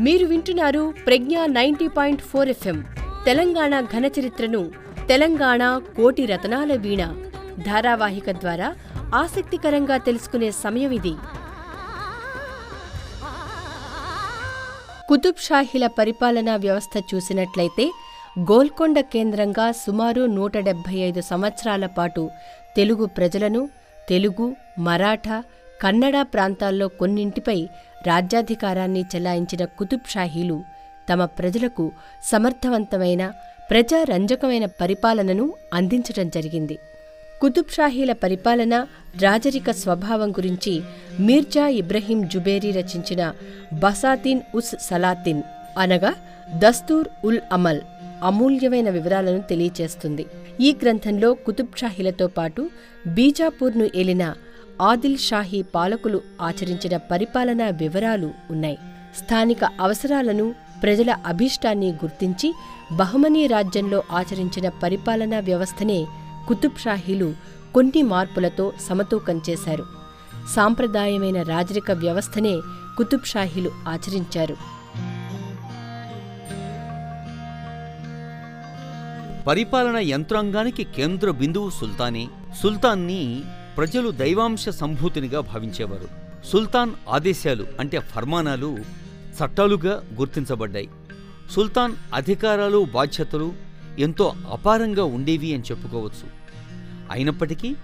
మీరు వింటున్నారు Pragna ninety point four FM. Telangana ఘన చరిత్రను తెలంగాణ కోటి రతనాల వీణ. ధారావాహిక ద్వారా ఆసక్తికరంగా తెలుసుకునే సమయం ఇది. కుతుబ్షాహీల పరిపాలనా వ్యవస్థ చూసినట్లయితే గోల్కొండ కేంద్రంగా సుమారు నూట డెబ్బై ఐదు సంవత్సరాల పాటు తెలుగు ప్రజలను తెలుగు మరాఠా కన్నడ ప్రాంతాల్లో కొన్నింటిపై రాజ్యాధికారాన్ని చెలాయించిన కుతుబ్ షాహీలు తమ ప్రజలకు సమర్థవంతమైన ప్రజారంజకమైన పరిపాలనను అందించటం జరిగింది. కుతుబ్ షాహీల పరిపాలన రాజరిక స్వభావం గురించి మీర్జా ఇబ్రహీం జుబేరీ రచించిన బసాతిన్ ఉస్ సలాతిన్ అనగా దస్తూర్ ఉల్ అమల్ అమూల్యమైన వివరాలను తెలియచేస్తుంది. ఈ గ్రంథంలో కుతుబ్ షాహీలతో పాటు బీజాపూర్ను ఏలిన ఆదిల్ షాహీ పాలకులు ఆచరించిన పరిపాలనా వివరాలు ఉన్నాయి. స్థానిక అవసరాలను ప్రజల అభీష్టాన్ని గుర్తించి బహుమనీ రాజ్యంలో ఆచరించిన పరిపాలనా వ్యవస్థనే కుతుబ్ షాహీలు కొన్ని మార్పులతో సమతూకం చేశారు. సాంప్రదాయమైన రాజరిక వ్యవస్థనే కుతుబ్ షాహీలు ఆచరించారు. పరిపాలన యంత్రాంగానికి కేంద్ర బిందువు సుల్తానే. సుల్తాన్ని ప్రజలు దైవాంశ సంభూతినిగా భావించేవారు. సుల్తాన్ ఆదేశాలు అంటే ఫర్మానాలు చట్టాలుగా గుర్తించబడ్డాయి. సుల్తాన్ అధికారాలు బాధ్యతలు ఎంతో అపారంగా ఉండేవి అని చెప్పుకోవచ్చు. అయినప్పటికీ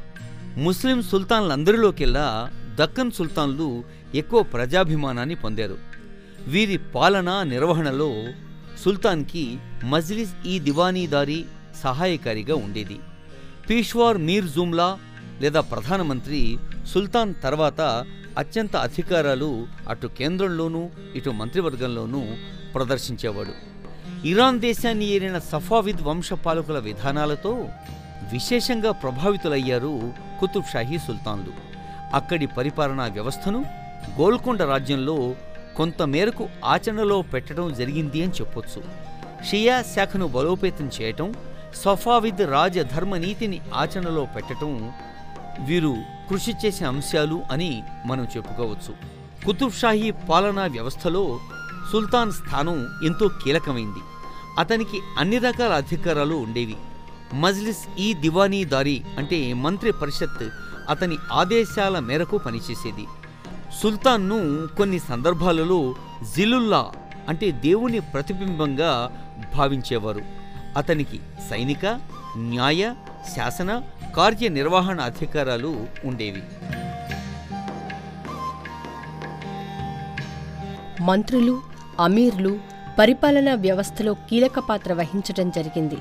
ముస్లిం సుల్తాన్లందరిలోకెల్లా దక్కన్ సుల్తాన్లు ఎక్కువ ప్రజాభిమానాన్ని పొందారు. వీరి పాలన నిర్వహణలో సుల్తాన్కి మజ్లిస్ ఈ దివానీదారీ సహాయకారిగా ఉండేది. పీష్వార్ మీర్ జుమ్లా లేదా ప్రధానమంత్రి సుల్తాన్ తర్వాత అత్యంత అధికారాలు అటు కేంద్రంలోనూ ఇటు మంత్రివర్గంలోనూ ప్రదర్శించేవాడు. ఇరాన్ దేశాన్ని ఏలిన సఫావిద్ వంశపాలకుల విధానాలతో విశేషంగా ప్రభావితులయ్యారు కుతుబ్ షాహీ సుల్తాన్లు. అక్కడి పరిపాలనా వ్యవస్థను గోల్కొండ రాజ్యంలో కొంతమేరకు ఆచరణలో పెట్టడం జరిగింది అని చెప్పొచ్చు. షియా శాఖను బలోపేతం చేయటం సఫావిద్ రాజధర్మ నీతిని ఆచరణలో పెట్టటం వీరు కృషి చేసిన అంశాలు అని మనం చెప్పుకోవచ్చు. కుతుబ్షాహీ పాలనా వ్యవస్థలో సుల్తాన్ స్థానం ఎంతో కీలకమైంది. అతనికి అన్ని రకాల అధికారాలు ఉండేవి. మజ్లిస్ ఈ దివానీదారీ అంటే మంత్రి పరిషత్ అతని ఆదేశాల మేరకు పనిచేసేది. సుల్తాన్ను కొన్ని సందర్భాలలో జిలుల్లా అంటే దేవుని ప్రతిబింబంగా భావించేవారు. అతనికి సైనిక న్యాయ శాసన కార్యనిర్వహణ అధికారాలు ఉండేవి. మంత్రులు అమీర్లు పరిపాలనా వ్యవస్థలో కీలక పాత్ర వహించటం జరిగింది.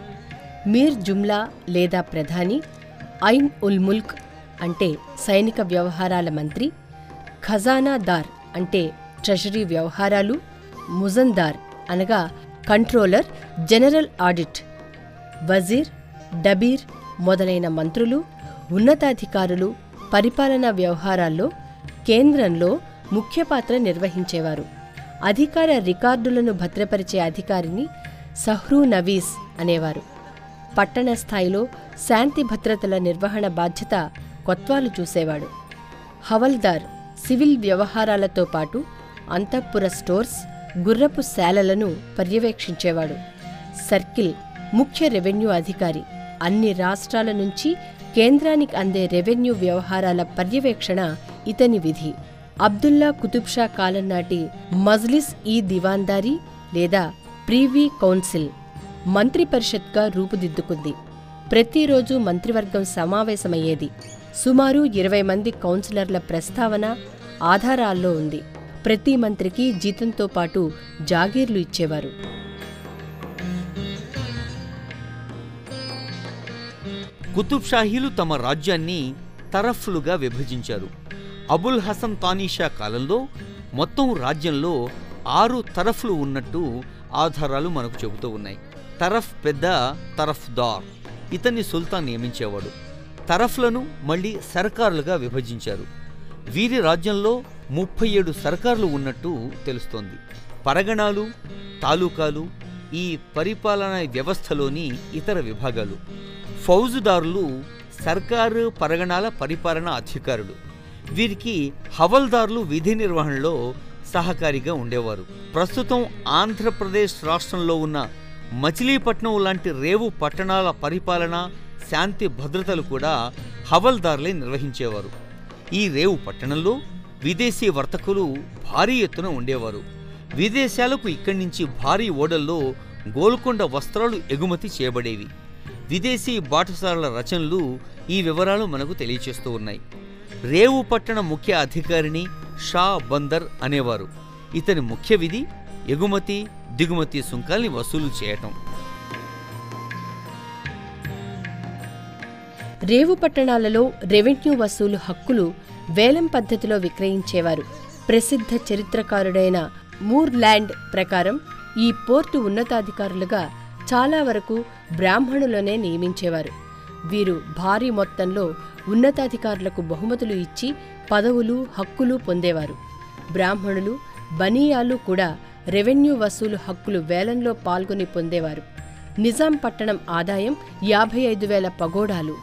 మీర్ జుమ్లా లేదా ప్రధాని ఐన్ ఉల్ ముల్క్ అంటే సైనిక వ్యవహారాల మంత్రి ఖజానాదార్ అంటే ట్రెజరీ వ్యవహారాలు ముజందార్ అనగా కంట్రోలర్ జనరల్ ఆడిట్ వజీర్ డబీర్ మొదలైన మంత్రులు ఉన్నతాధికారులు పరిపాలనా వ్యవహారాల్లో కేంద్రంలో ముఖ్య పాత్ర నిర్వహించేవారు. అధికార రికార్డులను భద్రపరిచే అధికారిని సహ్రూ నవీస్ అనేవారు. పట్టణ స్థాయిలో శాంతి భద్రతల నిర్వహణ బాధ్యత కొత్వాలు చూసేవాడు. హవల్దార్ సివిల్ వ్యవహారాలతో పాటు అంతఃపుర స్టోర్స్ గుర్రపు శాలలను పర్యవేక్షించేవాడు. సర్కిల్ ముఖ్య రెవెన్యూ అధికారి. అన్ని రాష్ట్రాల నుంచి కేంద్రానికి అందే రెవెన్యూ వ్యవహారాల పర్యవేక్షణ ఇతని విధి. అబ్దుల్లా కుతుబ్ షా కాలం నాటి మజ్లిస్ ఈ దివాందారీ లేదా ప్రీవీ కౌన్సిల్ మంత్రి పరిషత్గా రూపుదిద్దుకుంది. ప్రతిరోజు మంత్రివర్గం సమావేశమయ్యేది. సుమారు ఇరవై మంది కౌన్సిలర్ల ప్రస్తావన ఆధారాల్లో ఉంది. ప్రతి మంత్రికి జీతంతో పాటు జాగీర్లు ఇచ్చేవారు. కుతుబ్ షాహీలు తమ రాజ్యాన్ని తరఫ్లుగా విభజించారు. అబుల్ హసన్ తానీషా కాలంలో మొత్తం రాజ్యంలో ఆరు తరఫ్లు ఉన్నట్టు ఆధారాలు మనకు చెబుతూ ఉన్నాయి. తరఫ్ పెద్ద తరఫ్ దార్. ఇతన్ని సుల్తాన్ నియమించేవాడు. తరఫ్లను మళ్ళీ సర్కారులుగా విభజించారు. వీరి రాజ్యంలో ముప్పై ఏడు సర్కార్లు ఉన్నట్టు తెలుస్తోంది. పరగణాలు తాలూకాలు ఈ పరిపాలనా వ్యవస్థలోని ఇతర విభాగాలు. ఫౌజుదారులు సర్కారు పరగణాల పరిపాలన అధికారులు. వీరికి హవల్దారులు విధి నిర్వహణలో సహకారిగా ఉండేవారు. ప్రస్తుతం ఆంధ్రప్రదేశ్ రాష్ట్రంలో ఉన్న మచిలీపట్నం లాంటి రేవు పట్టణాల పరిపాలన శాంతి భద్రతలు కూడా హవల్దార్లే నిర్వహించేవారు. ఈ రేవు పట్టణంలో విదేశీ వర్తకులు భారీ ఎత్తున ఉండేవారు. విదేశాలకు ఇక్కడి నుంచి భారీ ఓడల్లో గోల్కొండ వస్త్రాలు ఎగుమతి చేయబడేవి. విదేశీ బాటసారుల రచనలు ఈ వివరాలు మనకు తెలియచేస్తూ ఉన్నాయి. రేవు పట్టణ ముఖ్య అధికారిని షా బందర్ అనేవారు. ఇతని ముఖ్య విధి ఎగుమతి దిగుమతి సుంకాల్ని వసూలు చేయటం. రేవు పట్టణాలలో రెవెన్యూ వసూలు హక్కులు వేలం పద్ధతిలో విక్రయించేవారు. ప్రసిద్ధ చరిత్రకారుడైన మూర్లాండ్ ప్రకారం ఈ పోర్టు ఉన్నతాధికారులుగా చాలా వరకు బ్రాహ్మణులనే నియమించేవారు. వీరు భారీ మొత్తంలో ఉన్నతాధికారులకు బహుమతులు ఇచ్చి పదవులు హక్కులు పొందేవారు. బ్రాహ్మణులు బనీయాలు కూడా రెవెన్యూ వసూలు హక్కులు వేలంలో పాల్గొని పొందేవారు. నిజాం పట్టణం ఆదాయం యాభై ఐదు వేల పగోడాలు.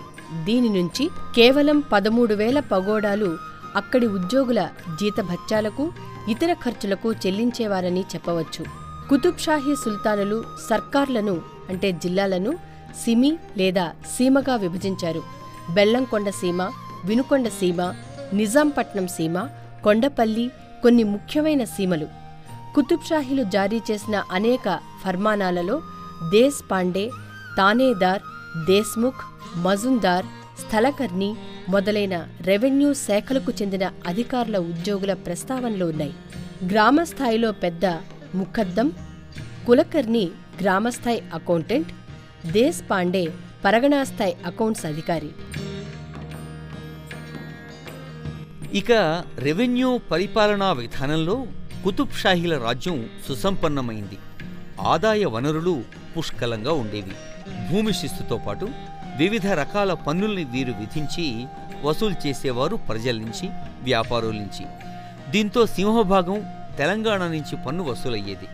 దీని నుంచి కేవలం పదమూడు వేల పగోడాలు అక్కడి ఉద్యోగుల జీతభత్యాలకు ఇతర ఖర్చులకు చెల్లించేవారని చెప్పవచ్చు. కుతుబ్షాహీ సుల్తానులు సర్కార్లను అంటే జిల్లాలను సిమి లేదా సీమగా విభజించారు. బెల్లంకొండ సీమ వినుకొండ సీమ నిజాంపట్నం సీమ కొండపల్లి కొన్ని ముఖ్యమైన సీమలు. కుతుబ్షాహీలు జారీ చేసిన అనేక ఫర్మానాలలో దేశ్ పాండే తానేదార్ దేశ్ముఖ్ మజుందార్ స్థలకర్ణి మొదలైన రెవెన్యూ శాఖలకు చెందిన అధికారుల ఉద్యోగుల ప్రస్తావనలు ఉన్నాయి. గ్రామ స్థాయిలో పెద్ద ముఖద్దం కులకర్ణి గ్రామస్థాయి అకౌంటెంట్ దేశ్ పాండే పరగణాస్థాయి అకౌంట్స్ అధికారి. ఇక రెవెన్యూ పరిపాలనా విధానంలో కుతుబ్ షాహీల రాజ్యం సుసంపన్నమైంది. ఆదాయ వనరులు పుష్కలంగా ఉండేవి. భూమి శిస్తుతో పాటు వివిధ రకాల పన్నుల్ని వీరు విధించి వసూలు చేసేవారు ప్రజల నుంచి వ్యాపారుల నుంచి. దీంతో సింహభాగం తెలంగాణ నుంచి పన్ను వసూలయ్యేది.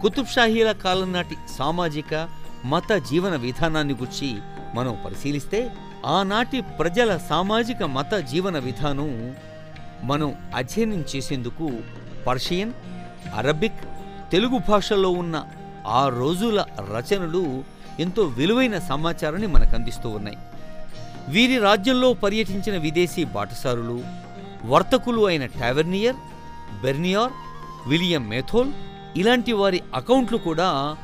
కుతుబ్షాహీల కాలం నాటి సామాజిక మత జీవన విధానాన్ని గురించి మనం పరిశీలిస్తే ఆనాటి ప్రజల సామాజిక మత జీవన విధానం మనం అధ్యయనం చేసేందుకు పర్షియన్ అరబిక్ తెలుగు భాషల్లో ఉన్న ఆ రోజుల రచనలు ఎంతో విలువైన సమాచారాన్ని మనకు అందిస్తూ ఉన్నాయి. వీరి రాజ్యంలో పర్యటించిన విదేశీ బాటసారులు వర్తకులు అయిన టావెర్నియర్ బెర్నియార్ విలియం మేథోల్ ఇలాంటి వారి అకౌంట్లు కూడా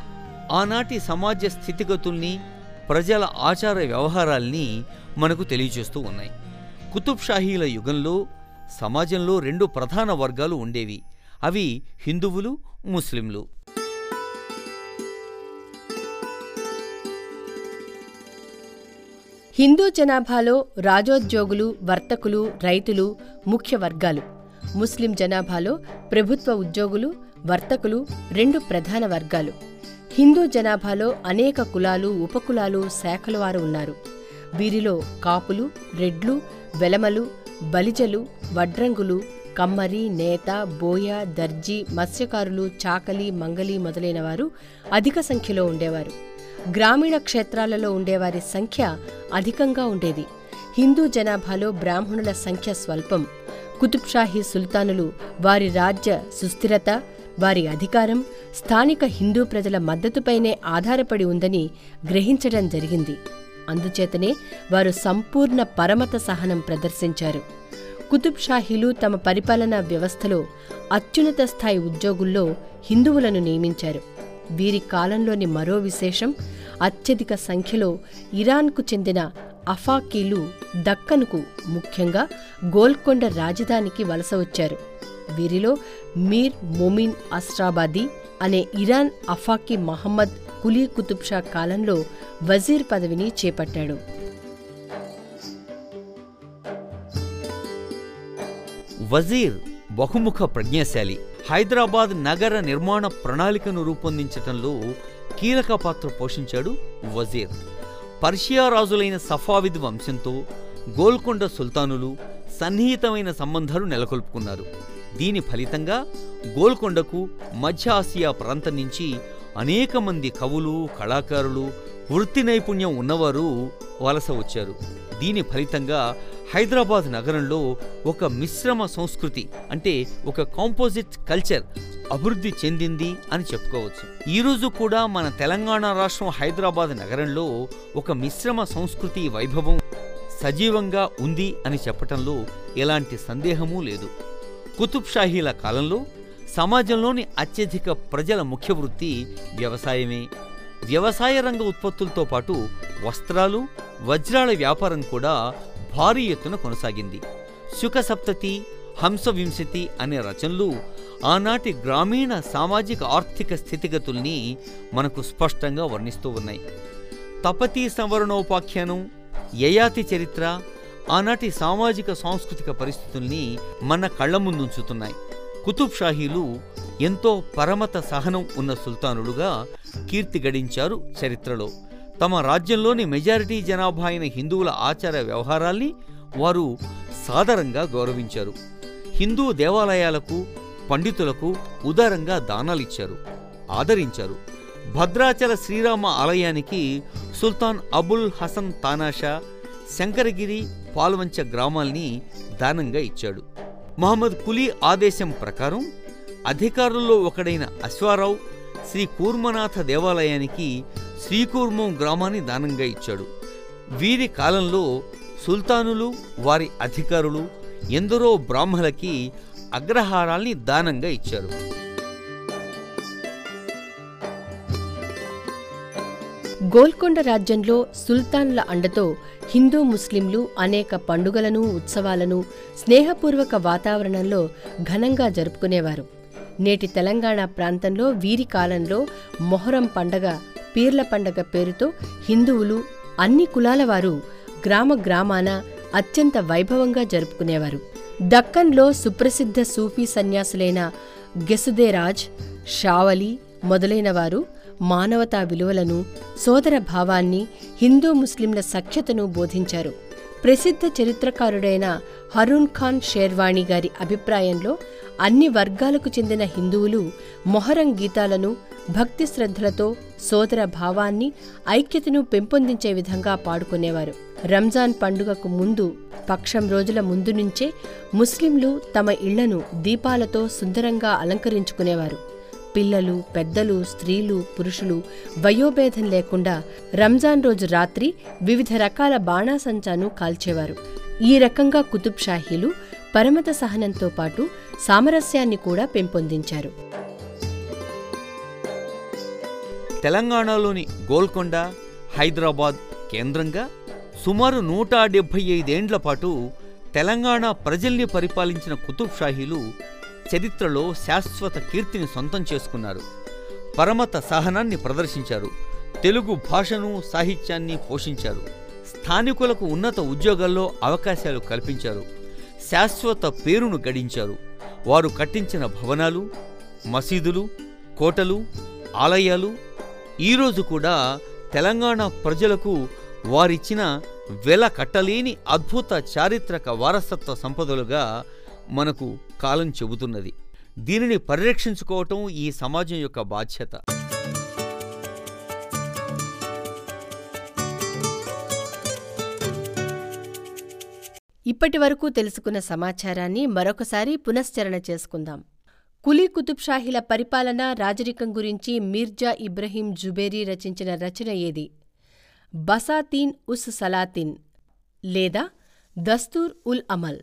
ఆనాటి సమాజ స్థితిగతుల్ని ప్రజల ఆచార వ్యవహారాల్ని మనకు తెలియజేస్తూ ఉన్నాయి. కుతుబ్ షాహీల యుగంలో సమాజంలో రెండు ప్రధాన వర్గాలు ఉండేవి. అవి హిందువులు ముస్లింలు. హిందూ జనాభాలో రాజోద్యోగులు వర్తకులు రైతులు ముఖ్య వర్గాలు. ముస్లిం జనాభాలో ప్రభుత్వ ఉద్యోగులు వర్తకులు రెండు ప్రధాన వర్గాలు. హిందూ జనాభాలో అనేక కులాలు ఉపకులాలు శాఖల వారు ఉన్నారు. వీరిలో కాపులు రెడ్లు వెలమలు బలిజలు వడ్రంగులు కమ్మరి నేత బోయ దర్జీ మత్స్యకారులు చాకలి మంగలి మొదలైనవారు అధిక సంఖ్యలో ఉండేవారు. గ్రామీణ క్షేత్రాలలో ఉండేవారి సంఖ్య అధికంగా ఉండేది. హిందూ జనాభాలో బ్రాహ్మణుల సంఖ్య స్వల్పం. కుతుబ్షాహీ సుల్తానులు వారి రాజ్య సుస్థిరత వారి అధికారం స్థానిక హిందూ ప్రజల మద్దతుపైనే ఆధారపడి ఉందని గ్రహించడం జరిగింది. అందుచేతనే వారు సంపూర్ణ పరమత సహనం ప్రదర్శించారు. కుతుబ్ షాహీలు తమ పరిపాలనా వ్యవస్థలో అత్యున్నత స్థాయి ఉద్యోగుల్లో హిందువులను నియమించారు. వీరి కాలంలోని మరో విశేషం అత్యధిక సంఖ్యలో ఇరాన్కు చెందిన అఫాకీలు దక్కన్కు ముఖ్యంగా గోల్కొండ రాజధానికి వలస వచ్చారు. వీరిలో మీర్ మొమిన్ అస్ట్రాబాదీ అనే ఇరాన్ అఫాకి మహమ్మద్ కులీ కుతుబ్ షా కాలంలో వజీర్ పదవిని చేపట్టాడు. వజీర్ బహుముఖ ప్రజ్ఞాశాలి. హైదరాబాద్ నగర నిర్మాణ ప్రణాళికను రూపొందించటంలో కీలక పాత్ర పోషించాడు వజీర్. పర్షియా రాజులైన సఫావిద్ వంశంతో గోల్కొండ సుల్తానులు సన్నిహితమైన సంబంధాలు నెలకొల్పుకున్నారు. దీని ఫలితంగా గోల్కొండకు మధ్య ఆసియా ప్రాంతం నుంచి అనేక మంది కవులు కళాకారులు వృత్తి నైపుణ్యం ఉన్నవారు వలస వచ్చారు. దీని ఫలితంగా హైదరాబాద్ నగరంలో ఒక మిశ్రమ సంస్కృతి అంటే ఒక కాంపోజిట్ కల్చర్ అభివృద్ధి చెందింది అని చెప్పుకోవచ్చు. ఈరోజు కూడా మన తెలంగాణ రాష్ట్రం హైదరాబాద్ నగరంలో ఒక మిశ్రమ సంస్కృతి వైభవం సజీవంగా ఉంది అని చెప్పటంలో ఎలాంటి సందేహమూ లేదు. కుతుబ్ షాహీల కాలంలో సమాజంలోని అత్యధిక ప్రజల ముఖ్య వృత్తి వ్యవసాయమే. వ్యవసాయ రంగ ఉత్పత్తులతో పాటు వస్త్రాలు వజ్రాల వ్యాపారం కూడా భారీ ఎత్తున కొనసాగింది. శుకసప్తతి హంసవింశతి అనే రచనలు ఆనాటి గ్రామీణ సామాజిక ఆర్థిక స్థితిగతుల్ని మనకు స్పష్టంగా వర్ణిస్తూ ఉన్నాయి. తపతీ సంవరణోపాఖ్యానం యయాతి చరిత్ర ఆనాటి సామాజిక సాంస్కృతిక పరిస్థితుల్ని మన కళ్ళ ముందుంచుతున్నాయి. కుతుబ్ షాహీలు ఎంతో పరమత సహనం ఉన్న సుల్తానులుగా కీర్తి గడించారు చరిత్రలో. తమ రాజ్యంలోని మెజారిటీ జనాభా అయిన హిందువుల ఆచార వ్యవహారాల్ని వారు సాదరంగా గౌరవించారు. హిందూ దేవాలయాలకు పండితులకు ఉదారంగా దానాలిచ్చారు ఆదరించారు. భద్రాచల శ్రీరామ ఆలయానికి సుల్తాన్ అబుల్ హసన్ తానాషా శంకరగిరి పాల్వంచ గ్రామాల్ని దానంగా ఇచ్చాడు. మహమ్మద్ కులీ ఆదేశం ప్రకారం అధికారుల్లో ఒకడైన అశ్వారావు శ్రీ కూర్మనాథ దేవాలయానికి శ్రీకూర్మం గ్రామాన్ని దానంగా ఇచ్చాడు. వీరి కాలంలో సుల్తానులు వారి అధికారులు ఎందరో బ్రాహ్మలకి అగ్రహారాల్ని దానంగా ఇచ్చారు. గోల్కొండ రాజ్యంలో సుల్తాన్ల అండతో హిందూ ముస్లింలు అనేక పండుగలను ఉత్సవాలను స్నేహపూర్వక వాతావరణంలో ఘనంగా జరుపుకునేవారు. నేటి తెలంగాణ ప్రాంతంలో వీరి కాలంలో మొహరం పండగ పీర్ల పండగ పేరుతో హిందువులు అన్ని కులాల వారు గ్రామ గ్రామాన అత్యంత వైభవంగా జరుపుకునేవారు. దక్కన్లో సుప్రసిద్ధ సూఫీ సన్యాసులైన గెసుదేరాజ్ షావలి మొదలైన వారు మానవతా విలువలను సోదర భావాన్ని హిందూ ముస్లింల సఖ్యతను బోధించారు. ప్రసిద్ధ చరిత్రకారుడైన హరూన్ ఖాన్ షేర్వాణి గారి అభిప్రాయంలో అన్ని వర్గాలకు చెందిన హిందువులు మొహరం గీతాలను భక్తి శ్రద్ధలతో సోదర భావాన్ని ఐక్యతను పెంపొందించే విధంగా పాడుకునేవారు. రంజాన్ పండుగకు ముందు పక్షం రోజుల ముందు నుంచే ముస్లింలు తమ ఇళ్ళను దీపాలతో సుందరంగా అలంకరించుకునేవారు. పిల్లలు పెద్దలు స్త్రీలు పురుషులు వయోభేదం లేకుండా రంజాన్ రోజు రాత్రి వివిధ రకాల బాణాసంచాను కాల్చేవారు. ఈ రకంగా కుతుబ్ షాహీలు పరమత సహనంతో పాటు సామరస్యాన్ని కూడా పెంపొందించారు. తెలంగాణలోని గోల్కొండ హైదరాబాద్ కేంద్రంగా సుమారు నూట డెబ్భై ఐదేండ్ల పాటు తెలంగాణ ప్రజల్ని పరిపాలించిన కుతుబ్ షాహీలు చరిత్రలో శాశ్వత కీర్తిని సొంతం చేసుకున్నారు. పరమత సహనాన్ని ప్రదర్శించారు. తెలుగు భాషను సాహిత్యాన్ని పోషించారు. స్థానికులకు ఉన్నత ఉద్యోగాల్లో అవకాశాలు కల్పించారు. శాశ్వత పేరును గడించారు. వారు కట్టించిన భవనాలు మసీదులు కోటలు ఆలయాలు. ఈరోజు కూడా తెలంగాణ ప్రజలకు వారిచ్చిన వెల కట్టలేని అద్భుత చారిత్రక వారసత్వ సంపదలుగా మనకు కాలం చెబుతున్నది. దీనిని పరిరక్షించుకోవటం ఈ సమాజం యొక్క బాధ్యత. ఇప్పటి వరకు తెలుసుకున్న సమాచారాన్ని మరొకసారి పునశ్చరణ చేసుకుందాం. కులీ కుతుబ్షాహీల పరిపాలన రాజరికం గురించి మీర్జా ఇబ్రహీం జుబేరీ రచించిన రచన ఏది? బసాతీన్ ఉస్ సలాతీన్ లేదా దస్తూర్ ఉల్ అమల్.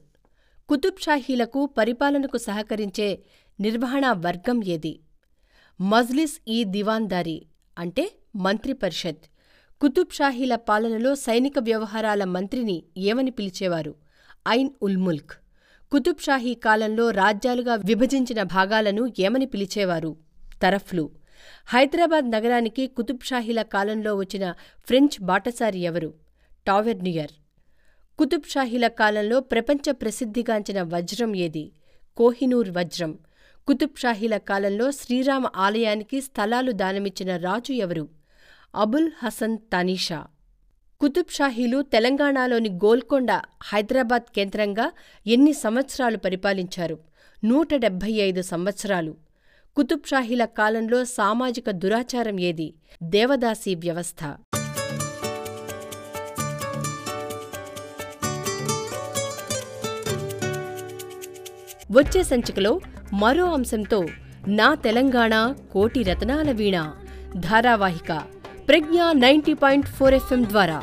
కుతుబ్ షాహీలకు పరిపాలనకు సహకరించే నిర్వహణా వర్గం ఏది? మజ్లిస్ ఈ దివాన్దారీ అంటే మంత్రి పరిషత్. కుతుబ్షాహీల పాలనలో సైనిక వ్యవహారాల మంత్రిని ఏమని పిలిచేవారు? ఐన్ ఉల్ ముల్క్. కుతుబ్షాహీ కాలంలో రాజ్యాలుగా విభజించిన భాగాలను ఏమని పిలిచేవారు? తరఫ్లు. హైదరాబాద్ నగరానికి కుతుబ్షాహీల కాలంలో వచ్చిన ఫ్రెంచ్ బాటసారి ఎవరు? టావెర్నియర్. కుతుబ్ షాహీల కాలంలో ప్రపంచ ప్రసిద్ధిగాంచిన వజ్రం ఏది? కోహినూర్ వజ్రం. కుతుబ్ షాహీల కాలంలో శ్రీరామ ఆలయానికి స్థలాలు దానమిచ్చిన రాజు ఎవరు? అబుల్ హసన్ తనీషా. కుతుబ్షాహీలు తెలంగాణలోని గోల్కొండ హైదరాబాద్ కేంద్రంగా ఎన్ని సంవత్సరాలు పరిపాలించారు? నూట డెబ్భై ఐదు సంవత్సరాలు. కుతుబ్ షాహీల కాలంలో సామాజిక దురాచారం ఏది? దేవదాసీ వ్యవస్థ. వచ్చే సంచికలో మరో అంశంతో నా తెలంగాణ కోటి రతనాల వీణ. ధారావాహిక Pragna ninety point four FM ద్వారా.